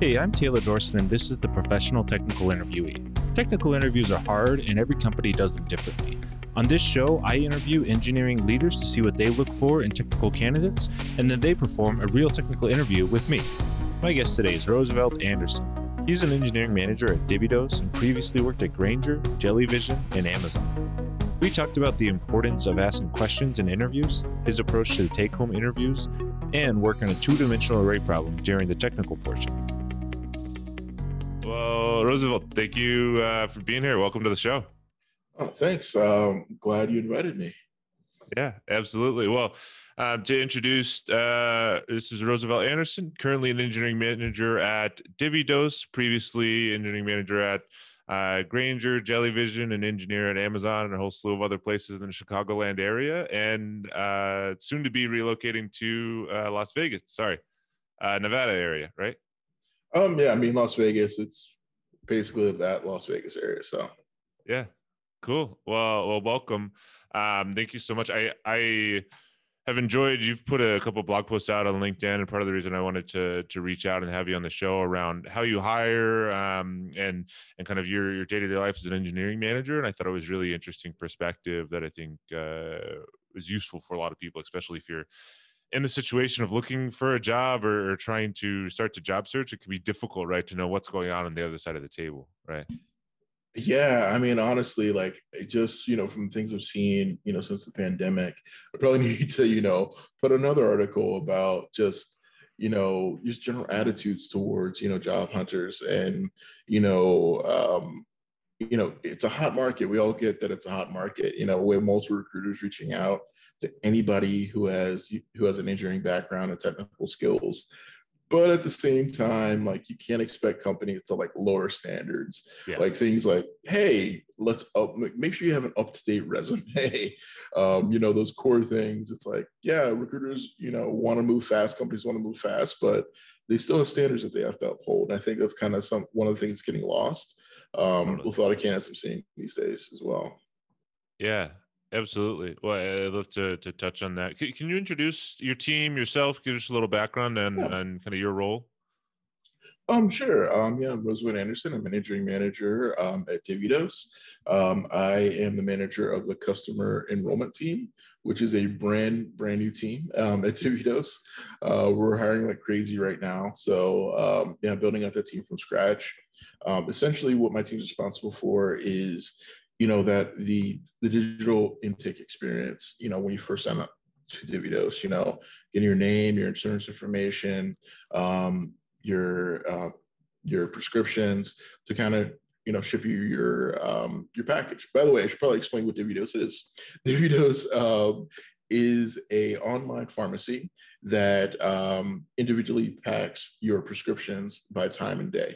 Hey, I'm Taylor Dorson, and this is the Professional Technical Interviewee. Technical interviews are hard, and every company does them differently. On this show, I interview engineering leaders to see what they look for in technical candidates, and then they perform a real technical interview with me. My guest today is Roosevelt Anderson. He's an engineering manager at DivvyDOSE and previously worked at Grainger, Jellyvision, and Amazon. We talked about the importance of asking questions in interviews, his approach to the take home interviews, and work on a two dimensional array problem during the technical portion. Well, Roosevelt, thank you uh, for being here. Welcome to the show. Oh, thanks. Um, glad you invited me. Yeah, absolutely. Well, uh, to introduce, uh, this is Roosevelt Anderson, currently an engineering manager at DivvyDOSE, previously engineering manager at uh, Grainger, Jellyvision, and engineer at Amazon and a whole slew of other places in the Chicagoland area, and uh, soon to be relocating to uh, Las Vegas. Sorry, uh, Nevada area, right? Um, yeah, I mean Las Vegas. It's basically that Las Vegas area. So, yeah, Cool. Well, well, welcome. Um, thank you so much. I I have enjoyed. You've put a couple blog posts out on LinkedIn, and part of the reason I wanted to to reach out and have you on the show around how you hire um, and and kind of your your day to day life as an engineering manager. And I thought it was really interesting perspective that I think uh, was useful for a lot of people, especially if you're in the situation of looking for a job or, or trying to start to job search. It can be difficult, right, to know what's going on on the other side of the table, right? Yeah, I mean, honestly, like just you know, from things I've seen, you know, since the pandemic, I probably need to, you know, put another article about just, you know, just general attitudes towards, you know, job hunters, and you know, um, you know, it's a hot market. We all get that it's a hot market. You know, where most recruiters reaching out to anybody who has who has an engineering background and technical skills but at the same time like you can't expect companies to like lower standards. Yeah. like things like hey let's up make sure you have an up-to-date resume. Um, you know those core things it's like yeah recruiters you know want to move fast companies want to move fast but they still have standards that they have to uphold. And i think that's kind of some one of the things getting lost. Um, with a lot of candidates i'm seeing these days as well. Yeah Absolutely. Well, I'd love to, to touch on that. Can, can you introduce your team, yourself, give us a little background and, yeah. and kind of your role? Um, sure. Um, yeah, I'm Roosevelt Anderson. I'm an engineering manager um, at DivvyDOSE. Um, I am the manager of the customer enrollment team, which is a brand brand new team um, at DivvyDOSE. Uh, we're hiring like crazy right now, so um, yeah, building out that team from scratch. Um, essentially, what my team is responsible for is you know that the the digital intake experience you know when you first sign up to DivvyDOSE, you know getting your name your insurance information um, your uh, your prescriptions to kind of you know ship you your um, your package. By the way i should probably explain what DivvyDOSE is. DivvyDOSE uh, is a online pharmacy that um, individually packs your prescriptions by time and day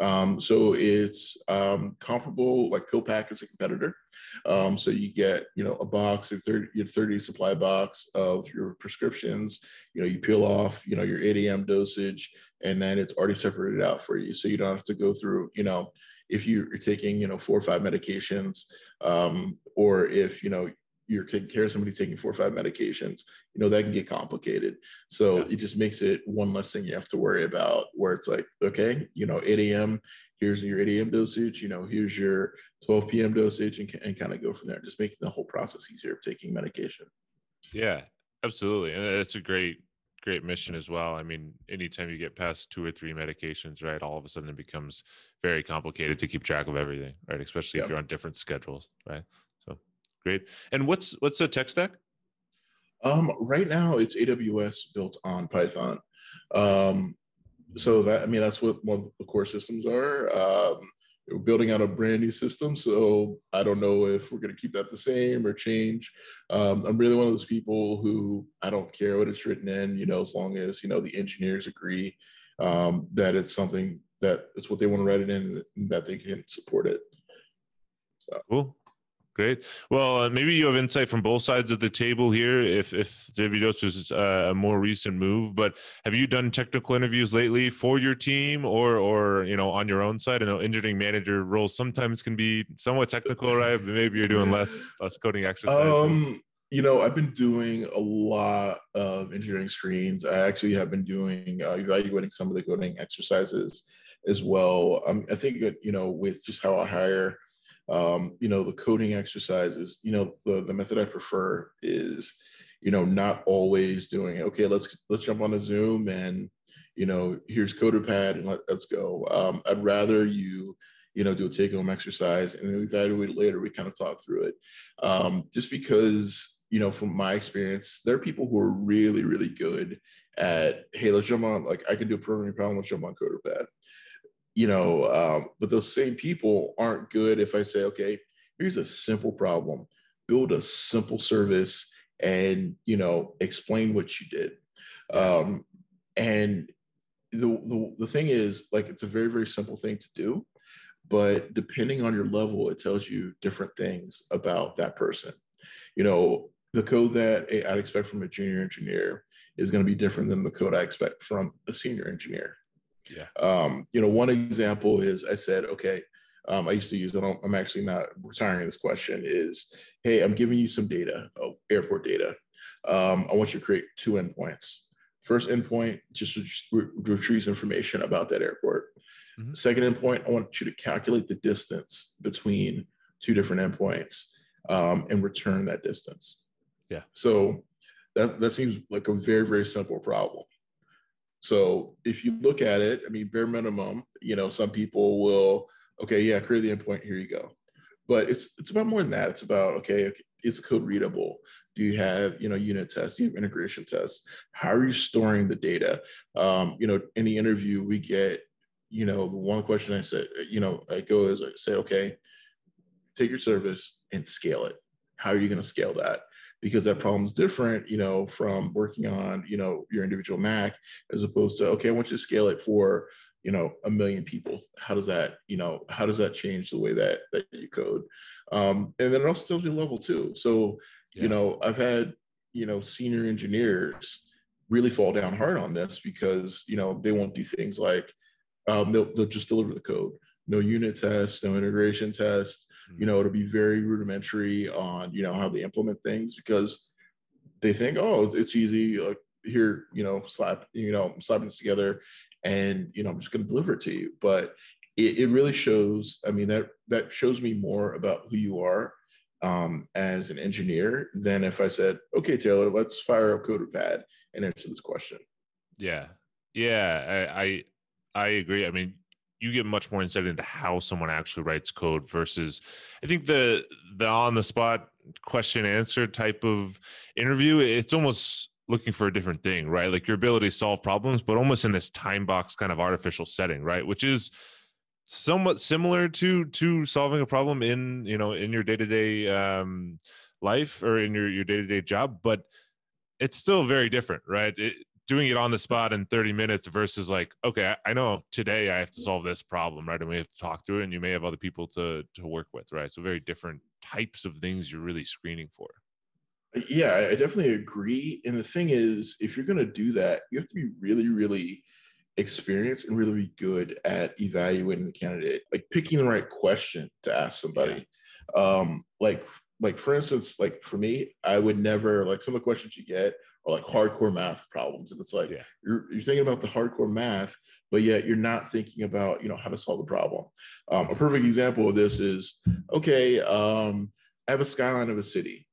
um, so it's um, comparable, like PillPack is a competitor. Um, so you get, you know, a box, a 30, your 30 supply box of your prescriptions, you know, you peel off, you know, your 8 a.m. dosage, and then it's already separated out for you. So you don't have to go through, you know, if you're taking, you know, four or five medications, um, or if, you know, you're taking care of somebody taking four or five medications, you know, that can get complicated. So yeah. it just makes it one less thing you have to worry about where it's like, okay, you know, 8 a.m., here's your 8 a.m. dosage, you know, here's your 12 p.m. dosage and, and kind of go from there, just making the whole process easier of taking medication. Yeah, absolutely. And it's a great, great mission as well. I mean, anytime you get past two or three medications, right, all of a sudden it becomes very complicated to keep track of everything, right? Especially if you're on different schedules, right? Great. And what's what's the tech stack? Um, right now, it's AWS built on Python. Um, so that I mean, that's what one of the core systems are. Um, we're building out a brand new system, so I don't know if we're going to keep that the same or change. Um, I'm really one of those people who I don't care what it's written in, you know, as long as you know the engineers agree um, that it's something that it's what they want to write it in, and that they can support it. So. Cool. Great. Well, uh, maybe you have insight from both sides of the table here. If if DivvyDOSE is uh, a more recent move, but have you done technical interviews lately for your team or or you know on your own side? I know engineering manager roles sometimes can be somewhat technical, right? But maybe you're doing less less coding exercises. Um, you know, I've been doing a lot of engineering screens. I actually have been doing uh, evaluating some of the coding exercises as well. Um, I think that you know, with just how I hire, um, you know, the coding exercises, you know, the the method I prefer is, you know, not always doing okay. Let's let's jump on a Zoom and, you know, here's CoderPad and let, let's go. Um, I'd rather you you know, do a take home exercise and then evaluate it later. We kind of talk through it. Um, just because you know, from my experience, there are people who are really, really good at, hey, let's jump on, like, I can do a programming problem, let's jump on CoderPad. You know, um, but those same people aren't good if I say, okay, here's a simple problem, build a simple service and, you know, explain what you did. Um, and the, the, the thing is, like, it's a very, very simple thing to do but depending on your level it tells you different things about that person you know the code that I'd expect from a junior engineer is going to be different than the code I expect from a senior engineer. Yeah. Um, you know, one example is I said, okay, um, I used to use it. I'm actually not retiring this question. Is hey, I'm giving you some data, oh, airport data. Um, I want you to create two endpoints. First endpoint, just re- retrieves information about that airport. Mm-hmm. Second endpoint, I want you to calculate the distance between two different endpoints um, and return that distance. Yeah. So that that seems like a very very simple problem. So if you look at it, I mean, bare minimum, you know, some people will, okay, yeah, create the endpoint, here you go. But it's it's about more than that. It's about okay, is the code readable? Do you have you know unit tests? Do you have integration tests? How are you storing the data? Um, you know, the interview we get, you know, one question I said, you know, I go is I say, okay, take your service and scale it. How are you going to scale that? Because that problem is different, you know, from working on, you know, your individual Mac as opposed to, okay, I want you to scale it for, you know, a million people. How does that, you know, how does that change the way that that you code? Um, and then it also tells you level two. So, yeah. you know, I've had, you know, senior engineers really fall down hard on this because, you know, they won't do things like um, they'll, they'll just deliver the code no unit tests, no integration tests. You know, it'll be very rudimentary on you know how they implement things because they think, oh, it's easy. Like here, you know, slap, you know, slapping this together, and you know, I'm just going to deliver it to you. But it, it really shows. I mean, that that shows me more about who you are um, as an engineer than if I said, okay, Taylor, let's fire up CoderPad and answer this question. Yeah, yeah, I, I I agree. I mean, you get much more insight into how someone actually writes code versus i think the the on the spot question answer type of interview it's almost looking for a different thing right? Like your ability to solve problems but almost in this time box kind of artificial setting right? Which is somewhat similar to to solving a problem in you know in your day-to-day um life or in your your day-to-day job but it's still very different right? It, doing it on the spot in 30 minutes versus like okay I, I, know today i have to solve this problem right and we have to talk through it and you may have other people to to work with right? So very different types of things you're really screening for. Yeah i definitely agree and the thing is if you're going to do that you have to be really really experienced and really good at evaluating the candidate like picking the right question to ask somebody. Yeah. um like like for instance like for me i would never like some of the questions you get or like hardcore math problems. And it's like yeah. you're, you're thinking about the hardcore math, but yet you're not thinking about, you know, how to solve the problem. Um, a perfect example of this is, okay, um, I have a skyline of a city.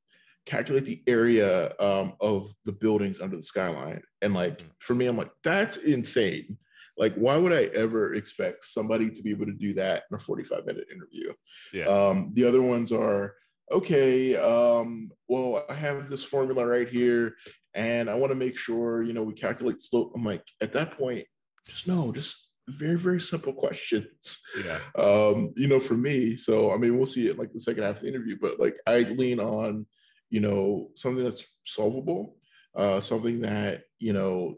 Calculate the area um, of the buildings under the skyline. And like, mm. for me, I'm like, that's insane. Like, why would I ever expect somebody to be able to do that in a 45 minute interview? Yeah. Um, the other ones are, okay, um, well, I have this formula right here, and I want to make sure, you know, we calculate slope. I'm like, at that point, just no, just very, very simple questions. Yeah. Um, you know, for me, so I mean, we'll see it like the second half of the interview, but like I lean on, you know, something that's solvable, uh, something that, you know,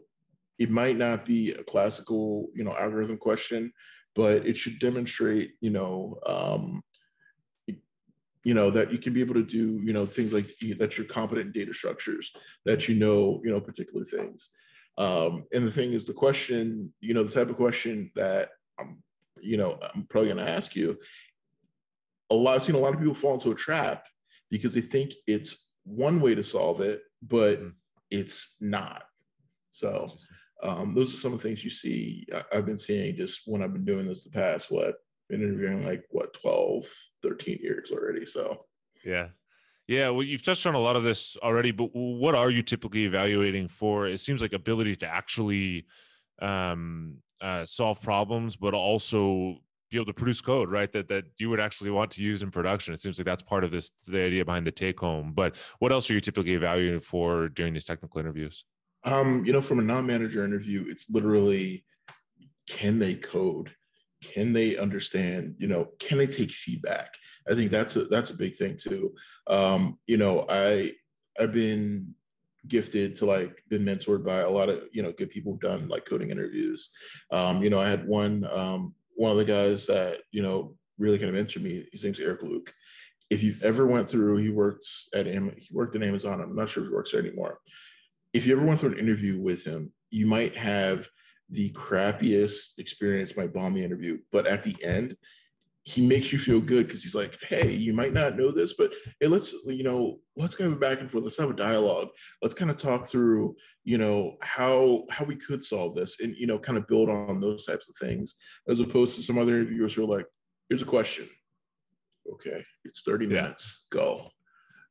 it might not be a classical, you know, algorithm question, but it should demonstrate, you know, um, you know that you can be able to do you know things like that you're competent in data structures that you know you know particular things um, and the thing is the question you know the type of question that i'm you know i'm probably going to ask you a lot i've seen a lot of people fall into a trap because they think it's one way to solve it, but mm-hmm. it's not. So um, those are some of the things you see. I, have been seeing just when I've been doing this the past, what, been interviewing like what, 12, 13 years already. So, yeah. Yeah, well, you've touched on a lot of this already, but what are you typically evaluating for? It seems like ability to actually um, uh, solve problems, but also be able to produce code, right? That that you would actually want to use in production. It seems like that's part of this the idea behind the take home. But what else are you typically evaluating for during these technical interviews? Um, you know, from a non-manager interview, it's literally can they code? Can they understand? You know, can they take feedback? I think that's a that's a big thing too. Um, you know, I I've been gifted to like been mentored by a lot of you know good people who've done like coding interviews. Um, you know, I had one um, one of the guys that you know really kind of mentored me. His name's Eric Luke. If you've ever went through, he works at he worked at Amazon. I'm not sure if he works there anymore if you ever went through an interview with him, you might have the crappiest experience, my bomb interview, but at the end, he makes you feel good because he's like, hey, you might not know this, but hey, let's, you know, let's kind of back and forth. Let's have a dialogue. Let's kind of talk through, you know, how how we could solve this and you know, kind of build on those types of things, as opposed to some other interviewers who are like, here's a question. Okay, it's 30 minutes. Yeah. Go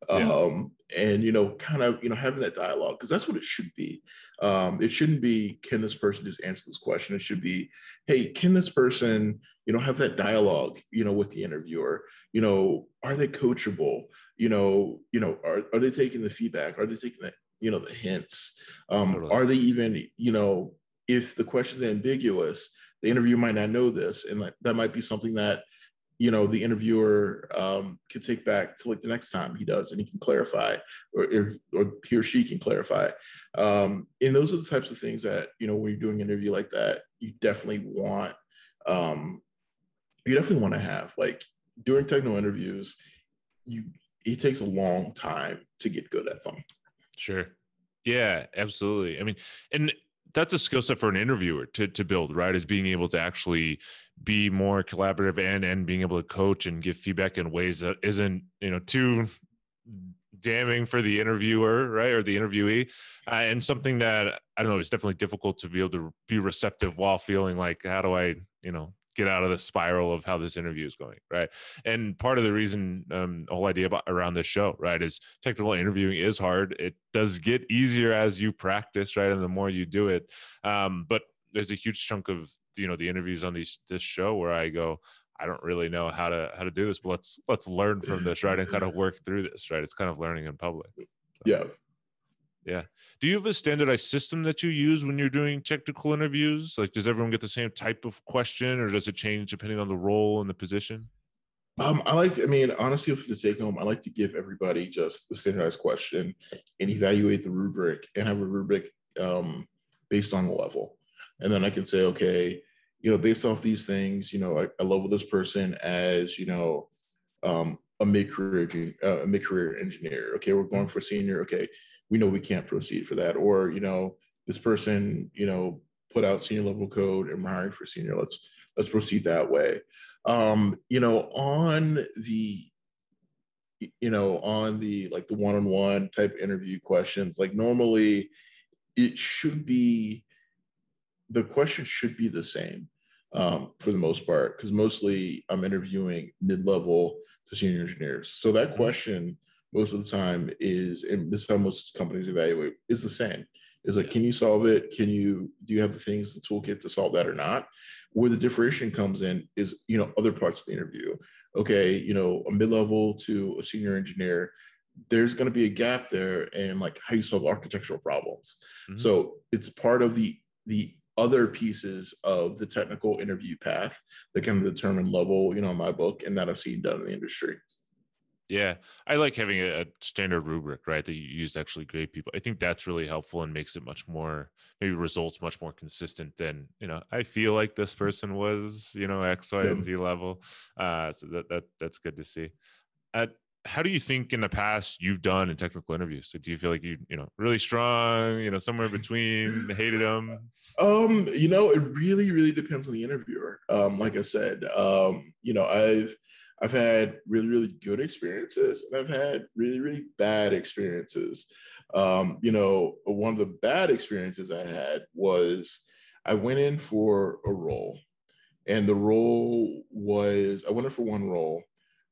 yeah. um, and you know kind of you know having that dialogue because that's what it should be. Um, it shouldn't be can this person just answer this question? It should be hey can this person you know have that dialogue you know with the interviewer? You know are they coachable? You know you know are, are they taking the feedback? Are they taking the you know the hints? Um, totally. are they even you know if the question's ambiguous the interviewer might not know this and that, that might be something that you know the interviewer um, can take back to like the next time he does and he can clarify or, or, he or she can clarify. Um, and those are the types of things that you know when you're doing an interview like that you definitely want um, you definitely want to have like during technical interviews you it takes a long time to get good at them. Sure. Yeah absolutely. I mean and that's a skill set for an interviewer to to build, right? Is being able to actually be more collaborative and and being able to coach and give feedback in ways that isn't you know too damning for the interviewer, right, or the interviewee, uh, and something that I don't know is definitely difficult to be able to be receptive while feeling like how do I you know get out of the spiral of how this interview is going, right? And part of the reason, um, the whole idea about around this show, right, is technical interviewing is hard. It does get easier as you practice, right, and the more you do it. Um, but there's a huge chunk of you know the interviews on these this show where I go, I don't really know how to how to do this, but let's let's learn from this, right, and kind of work through this, right? It's kind of learning in public. So. Yeah, yeah. Do you have a standardized system that you use when you're doing technical interviews? Like, does everyone get the same type of question, or does it change depending on the role and the position? Um, I like. I mean, honestly, for the take home, I like to give everybody just the standardized question and evaluate the rubric and have a rubric um, based on the level, and then I can say, okay, you know, based off these things, you know, I, I level this person as you know um, a mid-career uh, a mid-career engineer. Okay, we're going for senior. Okay, we know we can't proceed for that. Or, you know, this person, you know, put out senior level code and we're hiring for senior. Let's let's proceed that way. Um, you know, on the you know, on the like the one-on-one type interview questions, like normally it should be the question should be the same um, for the most part, because mostly I'm interviewing mid-level to senior engineers. So that mm-hmm. question most of the time is, and this is how most companies evaluate, is the same. Is like, can you solve it? Can you do you have the things, the toolkit to solve that or not? Where the differentiation comes in is, you know, other parts of the interview. Okay, you know, a mid-level to a senior engineer, there's going to be a gap there in like how you solve architectural problems. Mm-hmm. So it's part of the the other pieces of the technical interview path that can determine level, you know, in my book and that I've seen done in the industry. Yeah, I like having a, a, standard rubric, right? That you use actually grade people. I think that's really helpful and makes it much more, maybe results much more consistent than you know. I feel like this person was, you know, X, Y, and Z level. Uh, so that that that's good to see. Uh, how do you think in the past you've done in technical interviews? So do you feel like you, you know, really strong, you know, somewhere between, hated them? Um, you know, it really, really depends on the interviewer. Um, like I said, um, you know, I've I've had really, really good experiences and I've had really, really bad experiences. Um, you know, one of the bad experiences I had was I went in for a role, and the role was I went in for one role,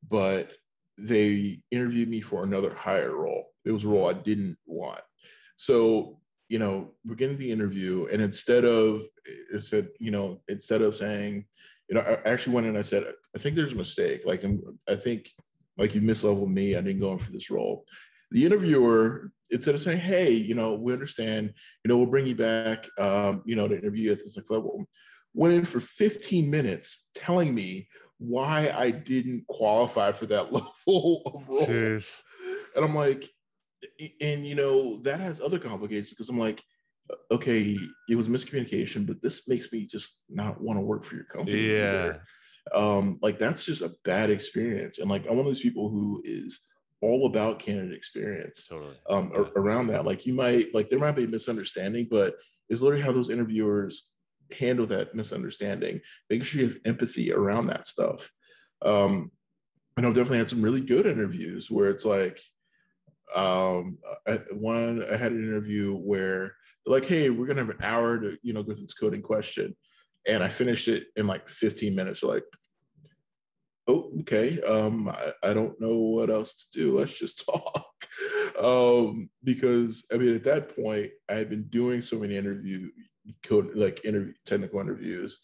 but they interviewed me for another higher role. It was a role I didn't want. So, you know, we're getting the interview, and instead of it said, you know, instead of saying, you know, I actually went in and I said, I think there's a mistake. Like, I'm, I think like you misleveled me. I didn't go in for this role. The interviewer, instead of saying, hey, you know, we understand, you know, we'll bring you back, um, you know, to interview at this level, went in for 15 minutes telling me why I didn't qualify for that level of role. Jeez. And I'm like, and you know, that has other complications because I'm like, okay, it was miscommunication, but this makes me just not want to work for your company. Yeah. Either. Um, like that's just a bad experience. And like I'm one of those people who is all about candidate experience totally. um, yeah. around that. Like you might like there might be a misunderstanding, but it's literally how those interviewers handle that misunderstanding, making sure you have empathy around that stuff. Um, and I've definitely had some really good interviews where it's like, um, I, one I had an interview where like, hey, we're gonna have an hour to you know go through this coding question, and I finished it in like 15 minutes. So like, oh, okay, um, I, I don't know what else to do. Let's just talk. um, because I mean, at that point, I had been doing so many interview code like interview technical interviews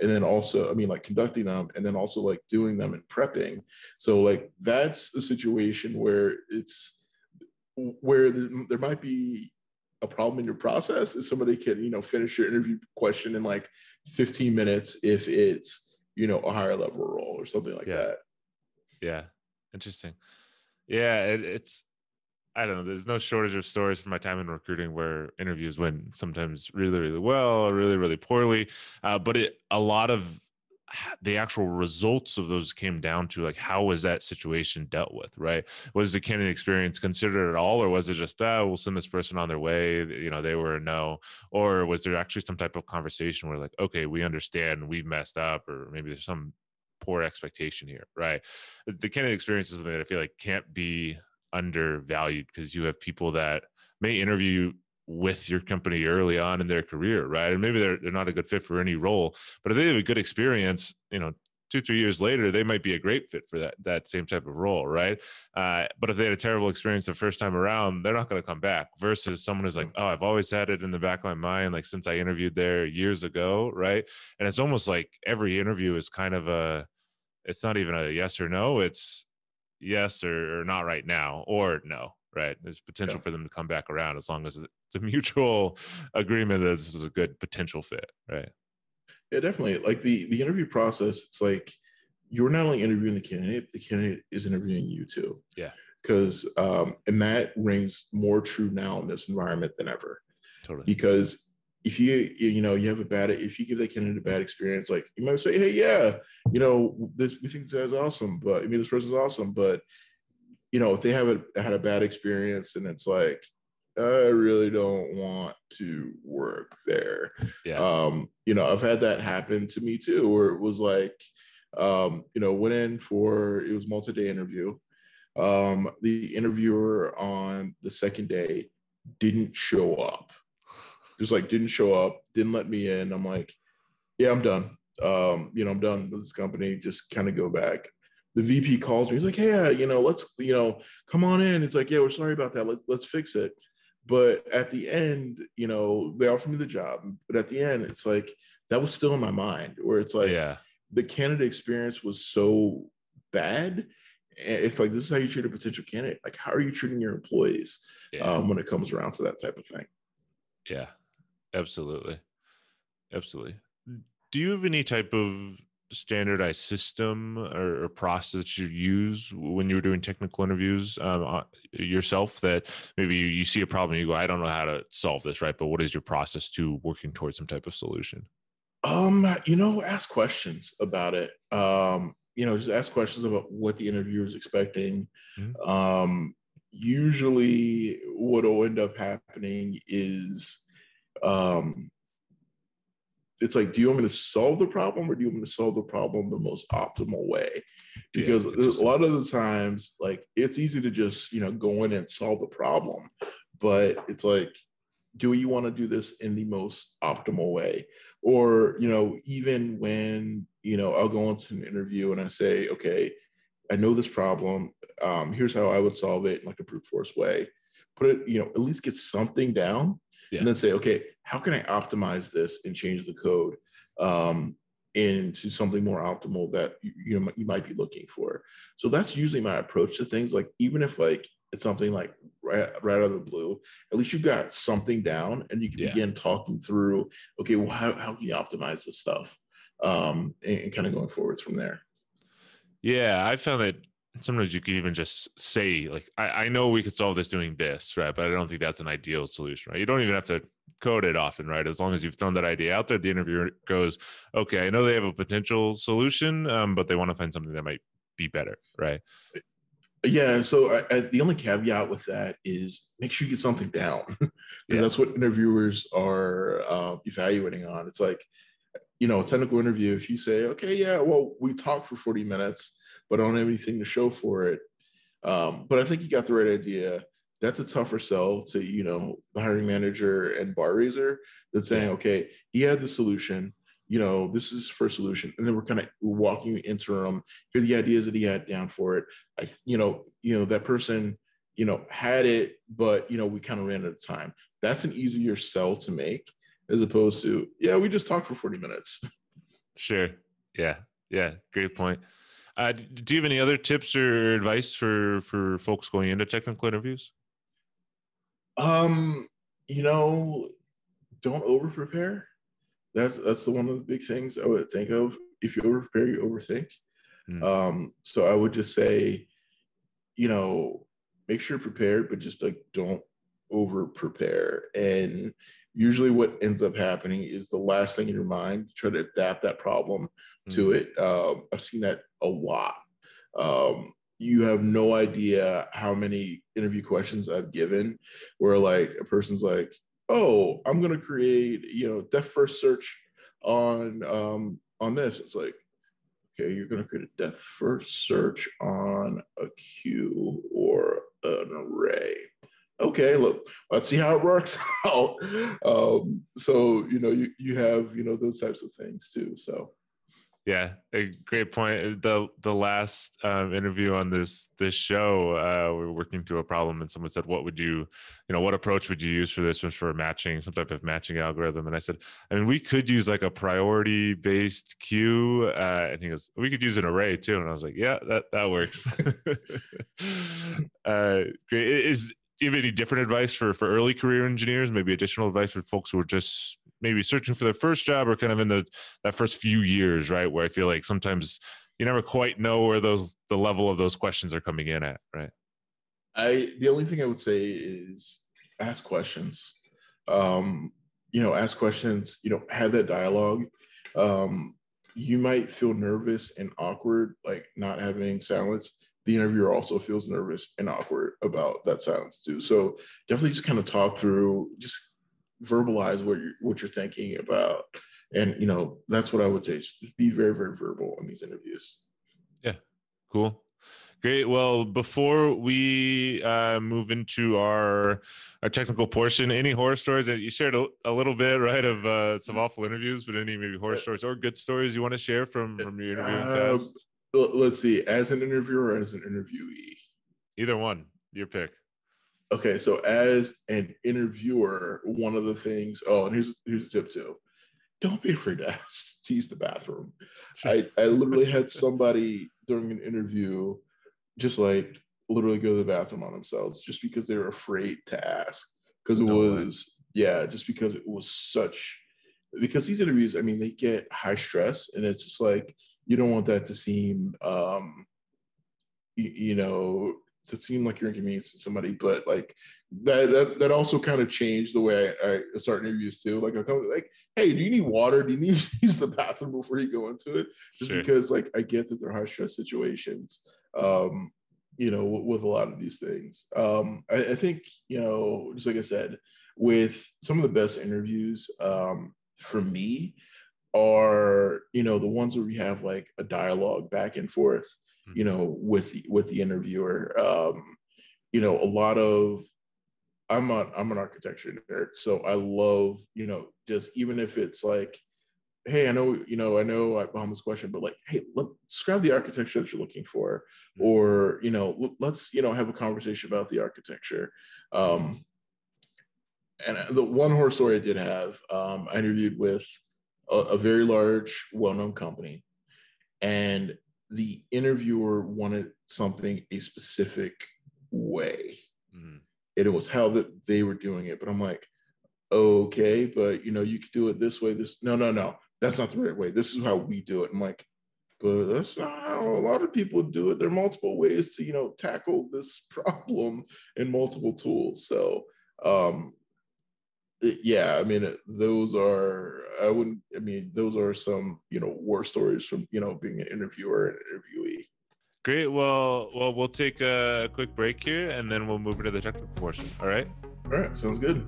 and then also i mean like conducting them and then also like doing them and prepping so like that's a situation where it's where there, there might be a problem in your process if somebody can you know finish your interview question in like 15 minutes if it's you know a higher level role or something like yeah. that yeah interesting yeah it, it's I don't know. There's no shortage of stories from my time in recruiting where interviews went sometimes really, really well, or really, really poorly. Uh, but it, a lot of the actual results of those came down to like how was that situation dealt with, right? Was the candidate experience considered at all, or was it just oh, we'll send this person on their way? You know, they were no, or was there actually some type of conversation where like, okay, we understand we've messed up, or maybe there's some poor expectation here, right? The candidate experience is something that I feel like can't be undervalued because you have people that may interview with your company early on in their career, right? And maybe they're they're not a good fit for any role, but if they have a good experience, you know, two three years later, they might be a great fit for that that same type of role, right? Uh, but if they had a terrible experience the first time around, they're not going to come back. Versus someone who's like, mm. oh, I've always had it in the back of my mind, like since I interviewed there years ago, right? And it's almost like every interview is kind of a, it's not even a yes or no. It's yes or, or not right now or no right there's potential yeah. for them to come back around as long as it's a mutual agreement that this is a good potential fit right? Yeah definitely. Like the the interview process it's like you're not only interviewing the candidate the candidate is interviewing you too. Yeah. Because um and that rings more true now in this environment than ever. Totally. Because if you you know you have a bad if you give that candidate a bad experience like you might say hey yeah you know this we think this guy's awesome but i mean this person's awesome but you know if they have a, had a bad experience and it's like i really don't want to work there yeah um you know i've had that happen to me too where it was like um you know went in for it was multi-day interview um the interviewer on the second day didn't show up just like didn't show up, didn't let me in. I'm like, yeah, I'm done. Um, you know, I'm done with this company. Just kind of go back. The VP calls me. He's like, hey, you know, let's, you know, come on in. It's like, yeah, we're sorry about that. Let's let's fix it. But at the end, you know, they offered me the job. But at the end, it's like that was still in my mind, where it's like, yeah, the candidate experience was so bad. It's like this is how you treat a potential candidate. Like, how are you treating your employees yeah. um, when it comes around to that type of thing? Yeah, Absolutely. Absolutely. Do you have any type of standardized system or, or process you use when you're doing technical interviews um, uh, yourself that maybe you, you see a problem you go i don't know how to solve this right? But what is your process to working towards some type of solution? Um you know ask questions about it. Um you know just ask questions about what the interviewer is expecting. Mm-hmm. um usually what will end up happening is um, it's like, do you want me to solve the problem or do you want me to solve the problem the most optimal way? Because yeah, a lot of the times, like it's easy to just, you know, go in and solve the problem. But it's like, do you want to do this in the most optimal way? Or, you know, even when, you know, I'll go into an interview and I say, okay, I know this problem. Um, here's how I would solve it in like a brute force way. Put it, you know, at least get something down yeah. and then say, okay, how can I optimize this and change the code um, into something more optimal that you, you know you might be looking for. So that's usually my approach to things. Like even if like it's something like right, right out of the blue, at least you've got something down and you can yeah. begin talking through, okay, well, how, how can you optimize this stuff? Um, and, and kind of going forwards from there. Yeah, I found that sometimes you can even just say, like, I, I know we could solve this doing this, right? But I don't think that's an ideal solution, right? You don't even have to code it often, right? As long as you've thrown that idea out there, the interviewer goes, okay, I know they have a potential solution, um, but they want to find something that might be better, right? Yeah. So I, I, the only caveat with that is make sure you get something down because yeah. that's what interviewers are uh, evaluating on. It's like, you know, a technical interview. If you say, okay, yeah, well, we talked for 40 minutes, but I don't have anything to show for it. Um, but I think you got the right idea. That's a tougher sell to, you know, the hiring manager and bar raiser that's saying, okay, he had the solution you know, this is for a solution. And then we're kind of walking interim. Here are the ideas that he had down for it. I, you know, you know, that person, you know, had it, but you know, we kind of ran out of time. That's an easier sell to make as opposed to, yeah, we just talked for 40 minutes. Sure. Yeah. Yeah. Great point. Uh, do you have any other tips or advice for for folks going into technical interviews? Um, you know, don't over prepare that's that's the one of the big things I would think of. If you over prepare, you overthink. Mm. Um, so I would just say, you know, make sure you're prepared, but just like don't over prepare. And usually what ends up happening is the last thing in your mind, try to adapt that problem mm. to hmm. it. Um, I've seen that a lot. Um, you have no idea how many interview questions I've given where like a person's like, oh, I'm gonna create, you know, depth first search on um, on this. It's like, okay, you're gonna create a depth first search on a queue or an array. Okay, look, let's see how it works out. Um, so you know, you you have you know those types of things too. So yeah, a great point. The the last um, interview on this this show, uh, we were working through a problem, and someone said, "What would you, you know, what approach would you use for this?" Was for matching some type of matching algorithm, and I said, "I mean, we could use like a priority based queue," uh, and he goes, "We could use an array too," and I was like, "Yeah, that that works." uh, great. Is have any different advice for for early career engineers? Maybe additional advice for folks who are just maybe searching for their first job or kind of in the that first few years, right? Where I feel like sometimes you never quite know where those the level of those questions are coming in at, right? I the only thing I would say is ask questions. Um, you know, ask questions. You know, have that dialogue. Um, you might feel nervous and awkward, like not having silence. The interviewer also feels nervous and awkward about that silence too. So definitely just kind of talk through, just verbalize what you're what you're thinking about. And you know that's what i would say just be very very verbal in these interviews. Yeah cool. Great. Well before we uh, move into our our technical portion any horror stories that you shared a, a, little bit right of uh, some awful interviews but any maybe horror stories or good stories you want to share from from your interview uh, let's see as an interviewer or as an interviewee either one your pick Okay, so as an interviewer, one of the things. Oh, and here's here's a tip too. Don't be afraid to ask to use the bathroom. I I literally had somebody during an interview, just like literally go to the bathroom on themselves, just because they were afraid to ask. Because it no was way. yeah, just because it was such. Because these interviews, I mean, they get high stress, and it's just like you don't want that to seem, um, you, you know, to seem like you're inconveniencing somebody, but like that that, that also kind of changed the way I, I start interviews too. Like I come like, hey, do you need water? Do you need to use the bathroom before you go into it? Just sure. because like I get that they're high stress situations. Um, you know, with, with a lot of these things. Um, I, I, think, you know, just like I said, with some of the best interviews um, for me, are you know the ones where we have like a dialogue back and forth Mm-hmm. you know with the, with the interviewer um you know a lot of i'm a i'm an architecture nerd so i love you know just even if it's like hey i know you know i know i found this question but like hey let's describe the architecture that you're looking for Mhm. or you know let's you know have a conversation about the architecture um and the one horror story I did have, um, I interviewed with a, a very large, well-known company, and the interviewer wanted something a specific way, Mhm. and it was how that they were doing it. But I'm like, okay, but you know, you could do it this way. This no, no, no, that's not the right way. This is how we do it. I'm like, but that's not how a lot of people do it. There are multiple ways to you know tackle this problem in multiple tools. So um yeah, I mean, those are, I wouldn't, I mean, those are some, you know, war stories from, you know, being an interviewer and interviewee. Great. Well, well, we'll take a quick break here, and then we'll move into the technical portion. All right. All right, sounds good.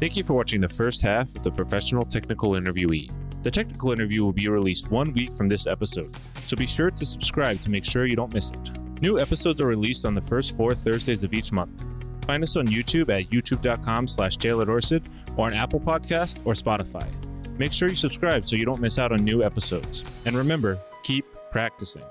Thank you for watching the first half of the Professional Technical Interviewee. The technical interview will be released one week from this episode, so be sure to subscribe to make sure you don't miss it. New episodes are released on the first four Thursdays of each month. Find us on YouTube at youtube.com slash or on Apple Podcast or Spotify. Make sure you subscribe so you don't miss out on new episodes. And remember, keep practicing.